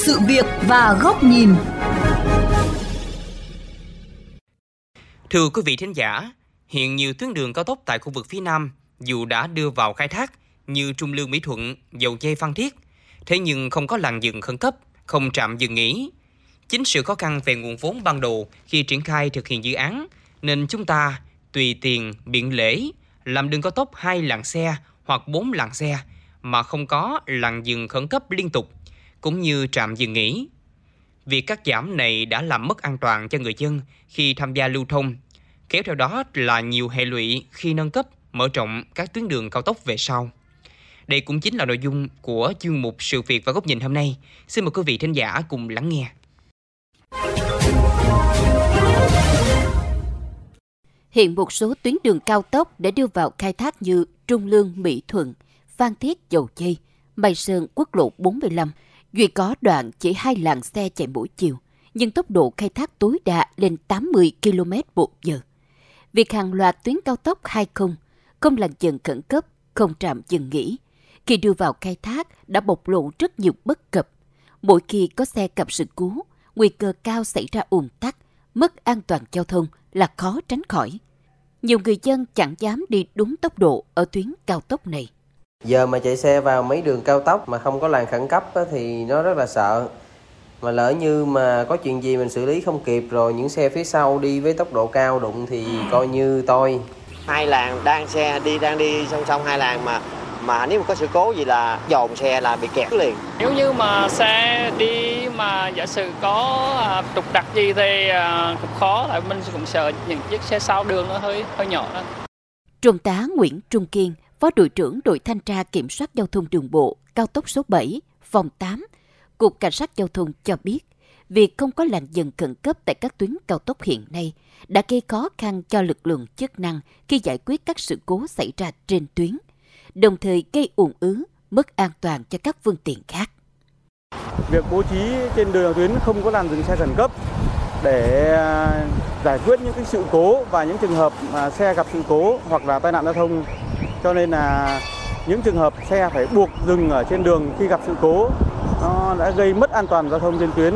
sự việc và góc nhìn. Thưa quý vị thính giả, hiện nhiều tuyến đường cao tốc tại khu vực phía Nam dù đã đưa vào khai thác như Trung Lương Mỹ Thuận, Dầu Dây Phan Thiết, thế nhưng không có làn dừng khẩn cấp, không trạm dừng nghỉ. Chính sự khó khăn về nguồn vốn ban đầu khi triển khai thực hiện dự án nên chúng ta tùy tiền biện lễ làm đường cao tốc hai làn xe hoặc bốn làn xe mà không có làn dừng khẩn cấp liên tục cũng như trạm dừng nghỉ. Việc cắt giảm này đã làm mất an toàn cho người dân khi tham gia lưu thông, kéo theo đó là nhiều hệ lụy khi nâng cấp, mở rộng các tuyến đường cao tốc về sau. Đây cũng chính là nội dung của chương mục Sự việc và góc nhìn hôm nay. Xin mời quý vị thính giả cùng lắng nghe. Hiện một số tuyến đường cao tốc đã đưa vào khai thác như Trung Lương, Mỹ Thuận, Phan Thiết, Dầu Dây, Mai Sơn, Quốc lộ 45. Duy có đoạn chỉ hai làn xe chạy mỗi chiều, nhưng tốc độ khai thác tối đa lên 80 km một giờ. Việc hàng loạt tuyến cao tốc 20 không làn dừng khẩn cấp, không trạm dừng nghỉ, khi đưa vào khai thác đã bộc lộ rất nhiều bất cập. Mỗi khi có xe gặp sự cố, nguy cơ cao xảy ra ùn tắc, mất an toàn giao thông là khó tránh khỏi. Nhiều người dân chẳng dám đi đúng tốc độ ở tuyến cao tốc này. Giờ mà chạy xe vào mấy đường cao tốc mà không có làn khẩn cấp thì nó rất là sợ. Mà lỡ như mà có chuyện gì mình xử lý không kịp rồi những xe phía sau đi với tốc độ cao đụng thì coi như tôi. Hai làng đang xe đi đang đi song song hai làng mà mà nếu mà có sự cố gì là dồn xe là bị kẹt liền nếu như mà xe đi mà giả sử có à, trục trặc gì thì à, cũng khó tại mình cũng sợ những chiếc xe sau đường nó hơi hơi nhỏ đó. Trung tá Nguyễn Trung Kiên, Phó đội trưởng đội thanh tra kiểm soát giao thông đường bộ cao tốc số 7, phòng 8, Cục Cảnh sát Giao thông cho biết, việc không có làn dừng khẩn cấp tại các tuyến cao tốc hiện nay đã gây khó khăn cho lực lượng chức năng khi giải quyết các sự cố xảy ra trên tuyến đồng thời gây ủng ứ, mất an toàn cho các phương tiện khác. Việc bố trí trên đường tuyến không có làn dừng xe khẩn cấp để à, giải quyết những cái sự cố và những trường hợp mà xe gặp sự cố hoặc là tai nạn giao thông cho nên là những trường hợp xe phải buộc dừng ở trên đường khi gặp sự cố nó đã gây mất an toàn giao thông trên tuyến.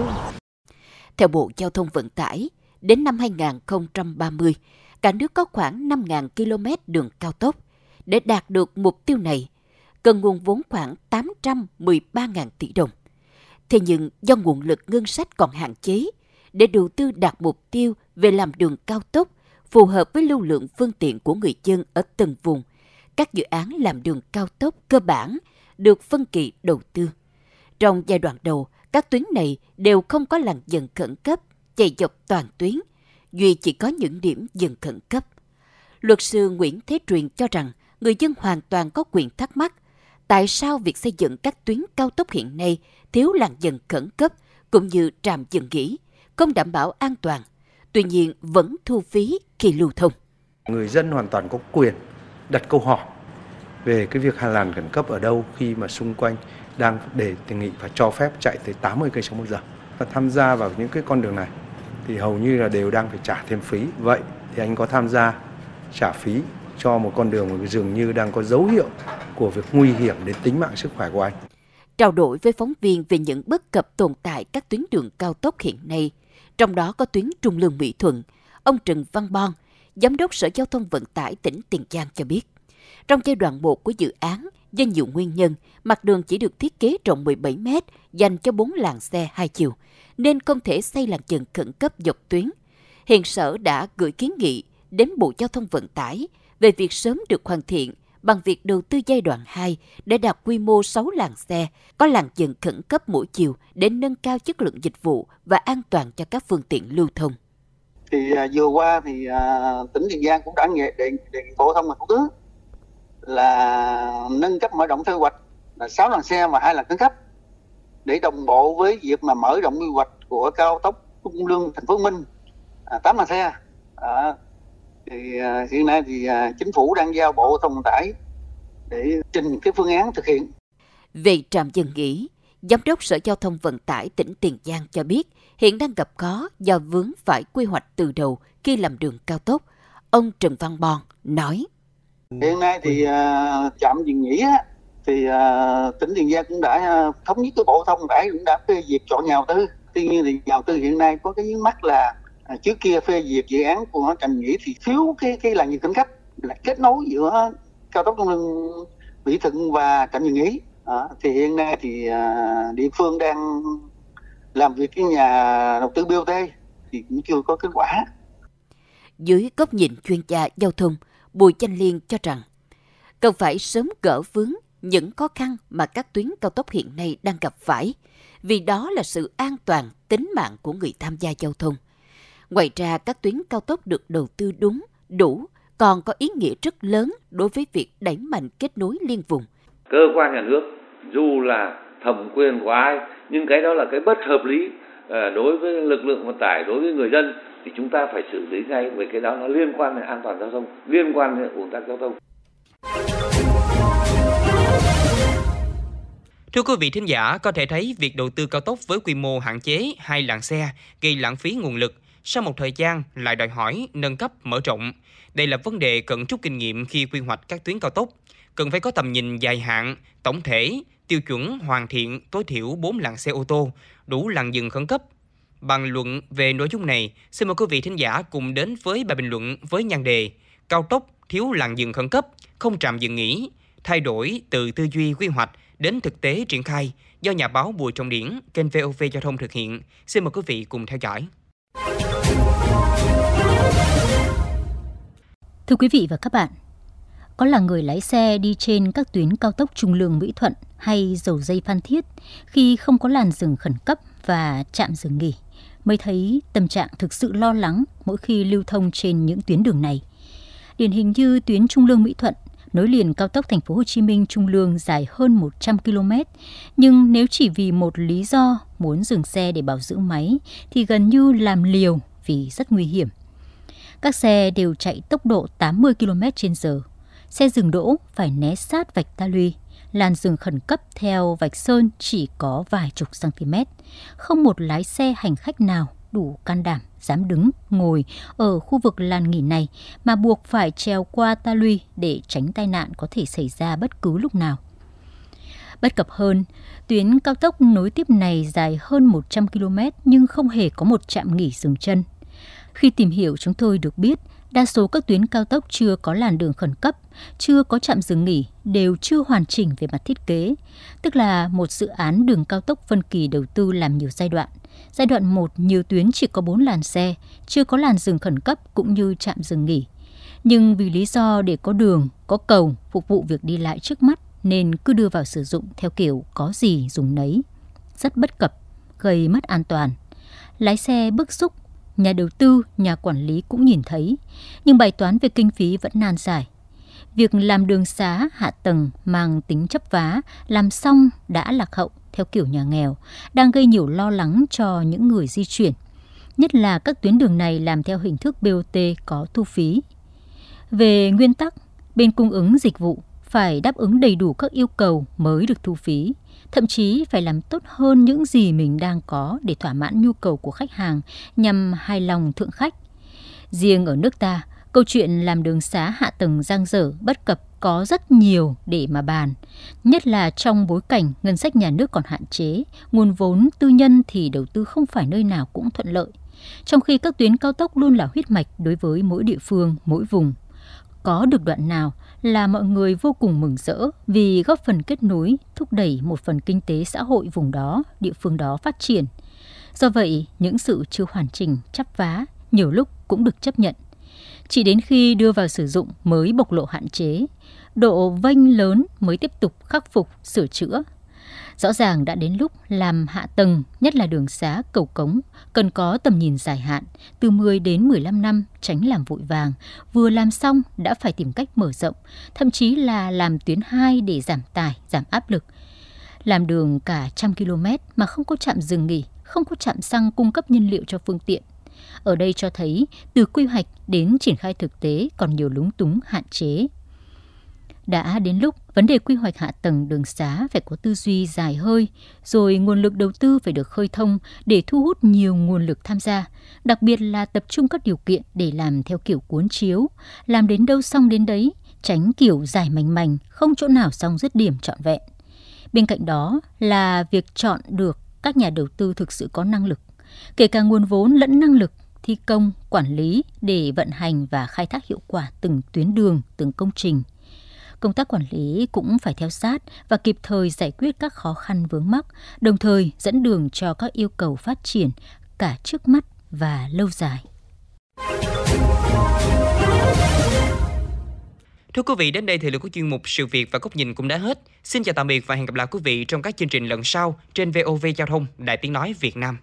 Theo Bộ Giao thông Vận tải, đến năm 2030, cả nước có khoảng 5.000 km đường cao tốc, để đạt được mục tiêu này, cần nguồn vốn khoảng 813.000 tỷ đồng. Thế nhưng do nguồn lực ngân sách còn hạn chế, để đầu tư đạt mục tiêu về làm đường cao tốc phù hợp với lưu lượng phương tiện của người dân ở từng vùng, các dự án làm đường cao tốc cơ bản được phân kỳ đầu tư. Trong giai đoạn đầu, các tuyến này đều không có làn dừng khẩn cấp chạy dọc toàn tuyến, duy chỉ có những điểm dừng khẩn cấp. Luật sư Nguyễn Thế Truyền cho rằng người dân hoàn toàn có quyền thắc mắc tại sao việc xây dựng các tuyến cao tốc hiện nay thiếu làn dừng khẩn cấp cũng như trạm dừng nghỉ, không đảm bảo an toàn, tuy nhiên vẫn thu phí khi lưu thông. Người dân hoàn toàn có quyền đặt câu hỏi về cái việc Hà làn khẩn cấp ở đâu khi mà xung quanh đang để đề nghị và cho phép chạy tới 80 cây số một giờ. Và tham gia vào những cái con đường này thì hầu như là đều đang phải trả thêm phí. Vậy thì anh có tham gia trả phí cho một con đường mà dường như đang có dấu hiệu của việc nguy hiểm đến tính mạng sức khỏe của anh. Trao đổi với phóng viên về những bất cập tồn tại các tuyến đường cao tốc hiện nay, trong đó có tuyến Trung Lương Mỹ Thuận, ông Trần Văn Bon, Giám đốc Sở Giao thông Vận tải tỉnh Tiền Giang cho biết, trong giai đoạn 1 của dự án, do nhiều nguyên nhân, mặt đường chỉ được thiết kế rộng 17 m dành cho 4 làn xe hai chiều, nên không thể xây làn dừng khẩn cấp dọc tuyến. Hiện Sở đã gửi kiến nghị đến Bộ Giao thông Vận tải về việc sớm được hoàn thiện bằng việc đầu tư giai đoạn 2 để đạt quy mô 6 làn xe, có làn dừng khẩn cấp mỗi chiều để nâng cao chất lượng dịch vụ và an toàn cho các phương tiện lưu thông. Thì à, vừa qua thì à, tỉnh Tiền Giang cũng đã đề đề, đề Bộ thông và Thủ tướng là nâng cấp mở rộng quy hoạch là sáu làn xe và hai làn khẩn cấp để đồng bộ với việc mà mở rộng quy hoạch của cao tốc Trung Lương Thành phố Hồ Chí Minh à, 8 làn xe à, thì à, hiện nay thì à, chính phủ đang giao bộ thông vận tải để trình cái phương án thực hiện. Về trạm dừng nghỉ, Giám đốc Sở Giao thông Vận tải tỉnh Tiền Giang cho biết hiện đang gặp khó do vướng phải quy hoạch từ đầu khi làm đường cao tốc. Ông Trần Văn Bon nói. Hiện nay thì uh, trạm dừng nghỉ á, thì uh, tỉnh Tiền Giang cũng đã uh, thống nhất với Bộ Thông đã cũng đã phê duyệt chọn nhà đầu tư. Tuy nhiên thì nhà đầu tư hiện nay có cái vướng mắt là uh, trước kia phê duyệt dự án của Trạm Nghĩ thì thiếu cái cái làn dừng khẩn cấp là kết nối giữa cao tốc Trung Lương Mỹ Thuận và Trạm Dừng nghỉ. À, thì hiện nay thì uh, địa phương đang làm việc với nhà đầu tư BOT thì cũng chưa có kết quả. Dưới góc nhìn chuyên gia giao thông, Bùi Chanh Liên cho rằng cần phải sớm gỡ vướng những khó khăn mà các tuyến cao tốc hiện nay đang gặp phải, vì đó là sự an toàn, tính mạng của người tham gia giao thông. Ngoài ra, các tuyến cao tốc được đầu tư đúng, đủ, còn có ý nghĩa rất lớn đối với việc đẩy mạnh kết nối liên vùng. Cơ quan nhà nước, dù là thẩm quyền của ai, nhưng cái đó là cái bất hợp lý ờ, đối với lực lượng vận tải, đối với người dân thì chúng ta phải xử lý ngay về cái đó nó liên quan đến an toàn giao thông, liên quan đến ủn tắc giao thông. Thưa quý vị thính giả, có thể thấy việc đầu tư cao tốc với quy mô hạn chế hai làn xe gây lãng phí nguồn lực, sau một thời gian lại đòi hỏi nâng cấp mở rộng. Đây là vấn đề cần rút kinh nghiệm khi quy hoạch các tuyến cao tốc. Cần phải có tầm nhìn dài hạn, tổng thể, tiêu chuẩn hoàn thiện tối thiểu 4 làn xe ô tô, đủ làn dừng khẩn cấp. Bàn luận về nội dung này, xin mời quý vị thính giả cùng đến với bài bình luận với nhan đề Cao tốc thiếu làn dừng khẩn cấp, không trạm dừng nghỉ, thay đổi từ tư duy quy hoạch đến thực tế triển khai do nhà báo Bùi Trọng Điển, kênh VOV Giao thông thực hiện. Xin mời quý vị cùng theo dõi. Thưa quý vị và các bạn, có là người lái xe đi trên các tuyến cao tốc Trung Lương Mỹ Thuận hay dầu dây Phan Thiết khi không có làn dừng khẩn cấp và chạm dừng nghỉ mới thấy tâm trạng thực sự lo lắng mỗi khi lưu thông trên những tuyến đường này. Điển hình như tuyến Trung Lương Mỹ Thuận nối liền cao tốc thành phố Hồ Chí Minh Trung Lương dài hơn 100 km, nhưng nếu chỉ vì một lý do muốn dừng xe để bảo dưỡng máy thì gần như làm liều vì rất nguy hiểm. Các xe đều chạy tốc độ 80 km/h. Xe dừng đỗ phải né sát vạch ta luy. Làn dừng khẩn cấp theo vạch sơn chỉ có vài chục cm. Không một lái xe hành khách nào đủ can đảm dám đứng, ngồi ở khu vực làn nghỉ này mà buộc phải trèo qua ta luy để tránh tai nạn có thể xảy ra bất cứ lúc nào. Bất cập hơn, tuyến cao tốc nối tiếp này dài hơn 100 km nhưng không hề có một trạm nghỉ dừng chân. Khi tìm hiểu chúng tôi được biết, đa số các tuyến cao tốc chưa có làn đường khẩn cấp, chưa có trạm dừng nghỉ, đều chưa hoàn chỉnh về mặt thiết kế, tức là một dự án đường cao tốc phân kỳ đầu tư làm nhiều giai đoạn. Giai đoạn 1 nhiều tuyến chỉ có 4 làn xe, chưa có làn dừng khẩn cấp cũng như trạm dừng nghỉ. Nhưng vì lý do để có đường, có cầu phục vụ việc đi lại trước mắt nên cứ đưa vào sử dụng theo kiểu có gì dùng nấy. Rất bất cập, gây mất an toàn. Lái xe bức xúc, nhà đầu tư, nhà quản lý cũng nhìn thấy, nhưng bài toán về kinh phí vẫn nan giải. Việc làm đường xá hạ tầng mang tính chấp vá, làm xong đã lạc hậu theo kiểu nhà nghèo, đang gây nhiều lo lắng cho những người di chuyển. Nhất là các tuyến đường này làm theo hình thức BOT có thu phí. Về nguyên tắc, bên cung ứng dịch vụ phải đáp ứng đầy đủ các yêu cầu mới được thu phí, thậm chí phải làm tốt hơn những gì mình đang có để thỏa mãn nhu cầu của khách hàng nhằm hài lòng thượng khách. Riêng ở nước ta, câu chuyện làm đường xá hạ tầng giang dở bất cập có rất nhiều để mà bàn, nhất là trong bối cảnh ngân sách nhà nước còn hạn chế, nguồn vốn tư nhân thì đầu tư không phải nơi nào cũng thuận lợi. Trong khi các tuyến cao tốc luôn là huyết mạch đối với mỗi địa phương, mỗi vùng. Có được đoạn nào là mọi người vô cùng mừng rỡ vì góp phần kết nối, thúc đẩy một phần kinh tế xã hội vùng đó, địa phương đó phát triển. Do vậy, những sự chưa hoàn chỉnh, chắp vá nhiều lúc cũng được chấp nhận. Chỉ đến khi đưa vào sử dụng mới bộc lộ hạn chế, độ vênh lớn mới tiếp tục khắc phục, sửa chữa. Rõ ràng đã đến lúc làm hạ tầng, nhất là đường xá, cầu cống, cần có tầm nhìn dài hạn, từ 10 đến 15 năm, tránh làm vội vàng. Vừa làm xong đã phải tìm cách mở rộng, thậm chí là làm tuyến 2 để giảm tải, giảm áp lực. Làm đường cả trăm km mà không có trạm dừng nghỉ, không có trạm xăng cung cấp nhiên liệu cho phương tiện. Ở đây cho thấy từ quy hoạch đến triển khai thực tế còn nhiều lúng túng hạn chế. Đã đến lúc vấn đề quy hoạch hạ tầng đường xá phải có tư duy dài hơi, rồi nguồn lực đầu tư phải được khơi thông để thu hút nhiều nguồn lực tham gia, đặc biệt là tập trung các điều kiện để làm theo kiểu cuốn chiếu, làm đến đâu xong đến đấy, tránh kiểu dài mảnh mảnh, không chỗ nào xong dứt điểm trọn vẹn. Bên cạnh đó là việc chọn được các nhà đầu tư thực sự có năng lực, kể cả nguồn vốn lẫn năng lực thi công, quản lý để vận hành và khai thác hiệu quả từng tuyến đường, từng công trình. Công tác quản lý cũng phải theo sát và kịp thời giải quyết các khó khăn vướng mắc, đồng thời dẫn đường cho các yêu cầu phát triển cả trước mắt và lâu dài. Thưa quý vị, đến đây thì lượng của chuyên mục Sự việc và góc nhìn cũng đã hết. Xin chào tạm biệt và hẹn gặp lại quý vị trong các chương trình lần sau trên VOV Giao thông Đại Tiếng Nói Việt Nam.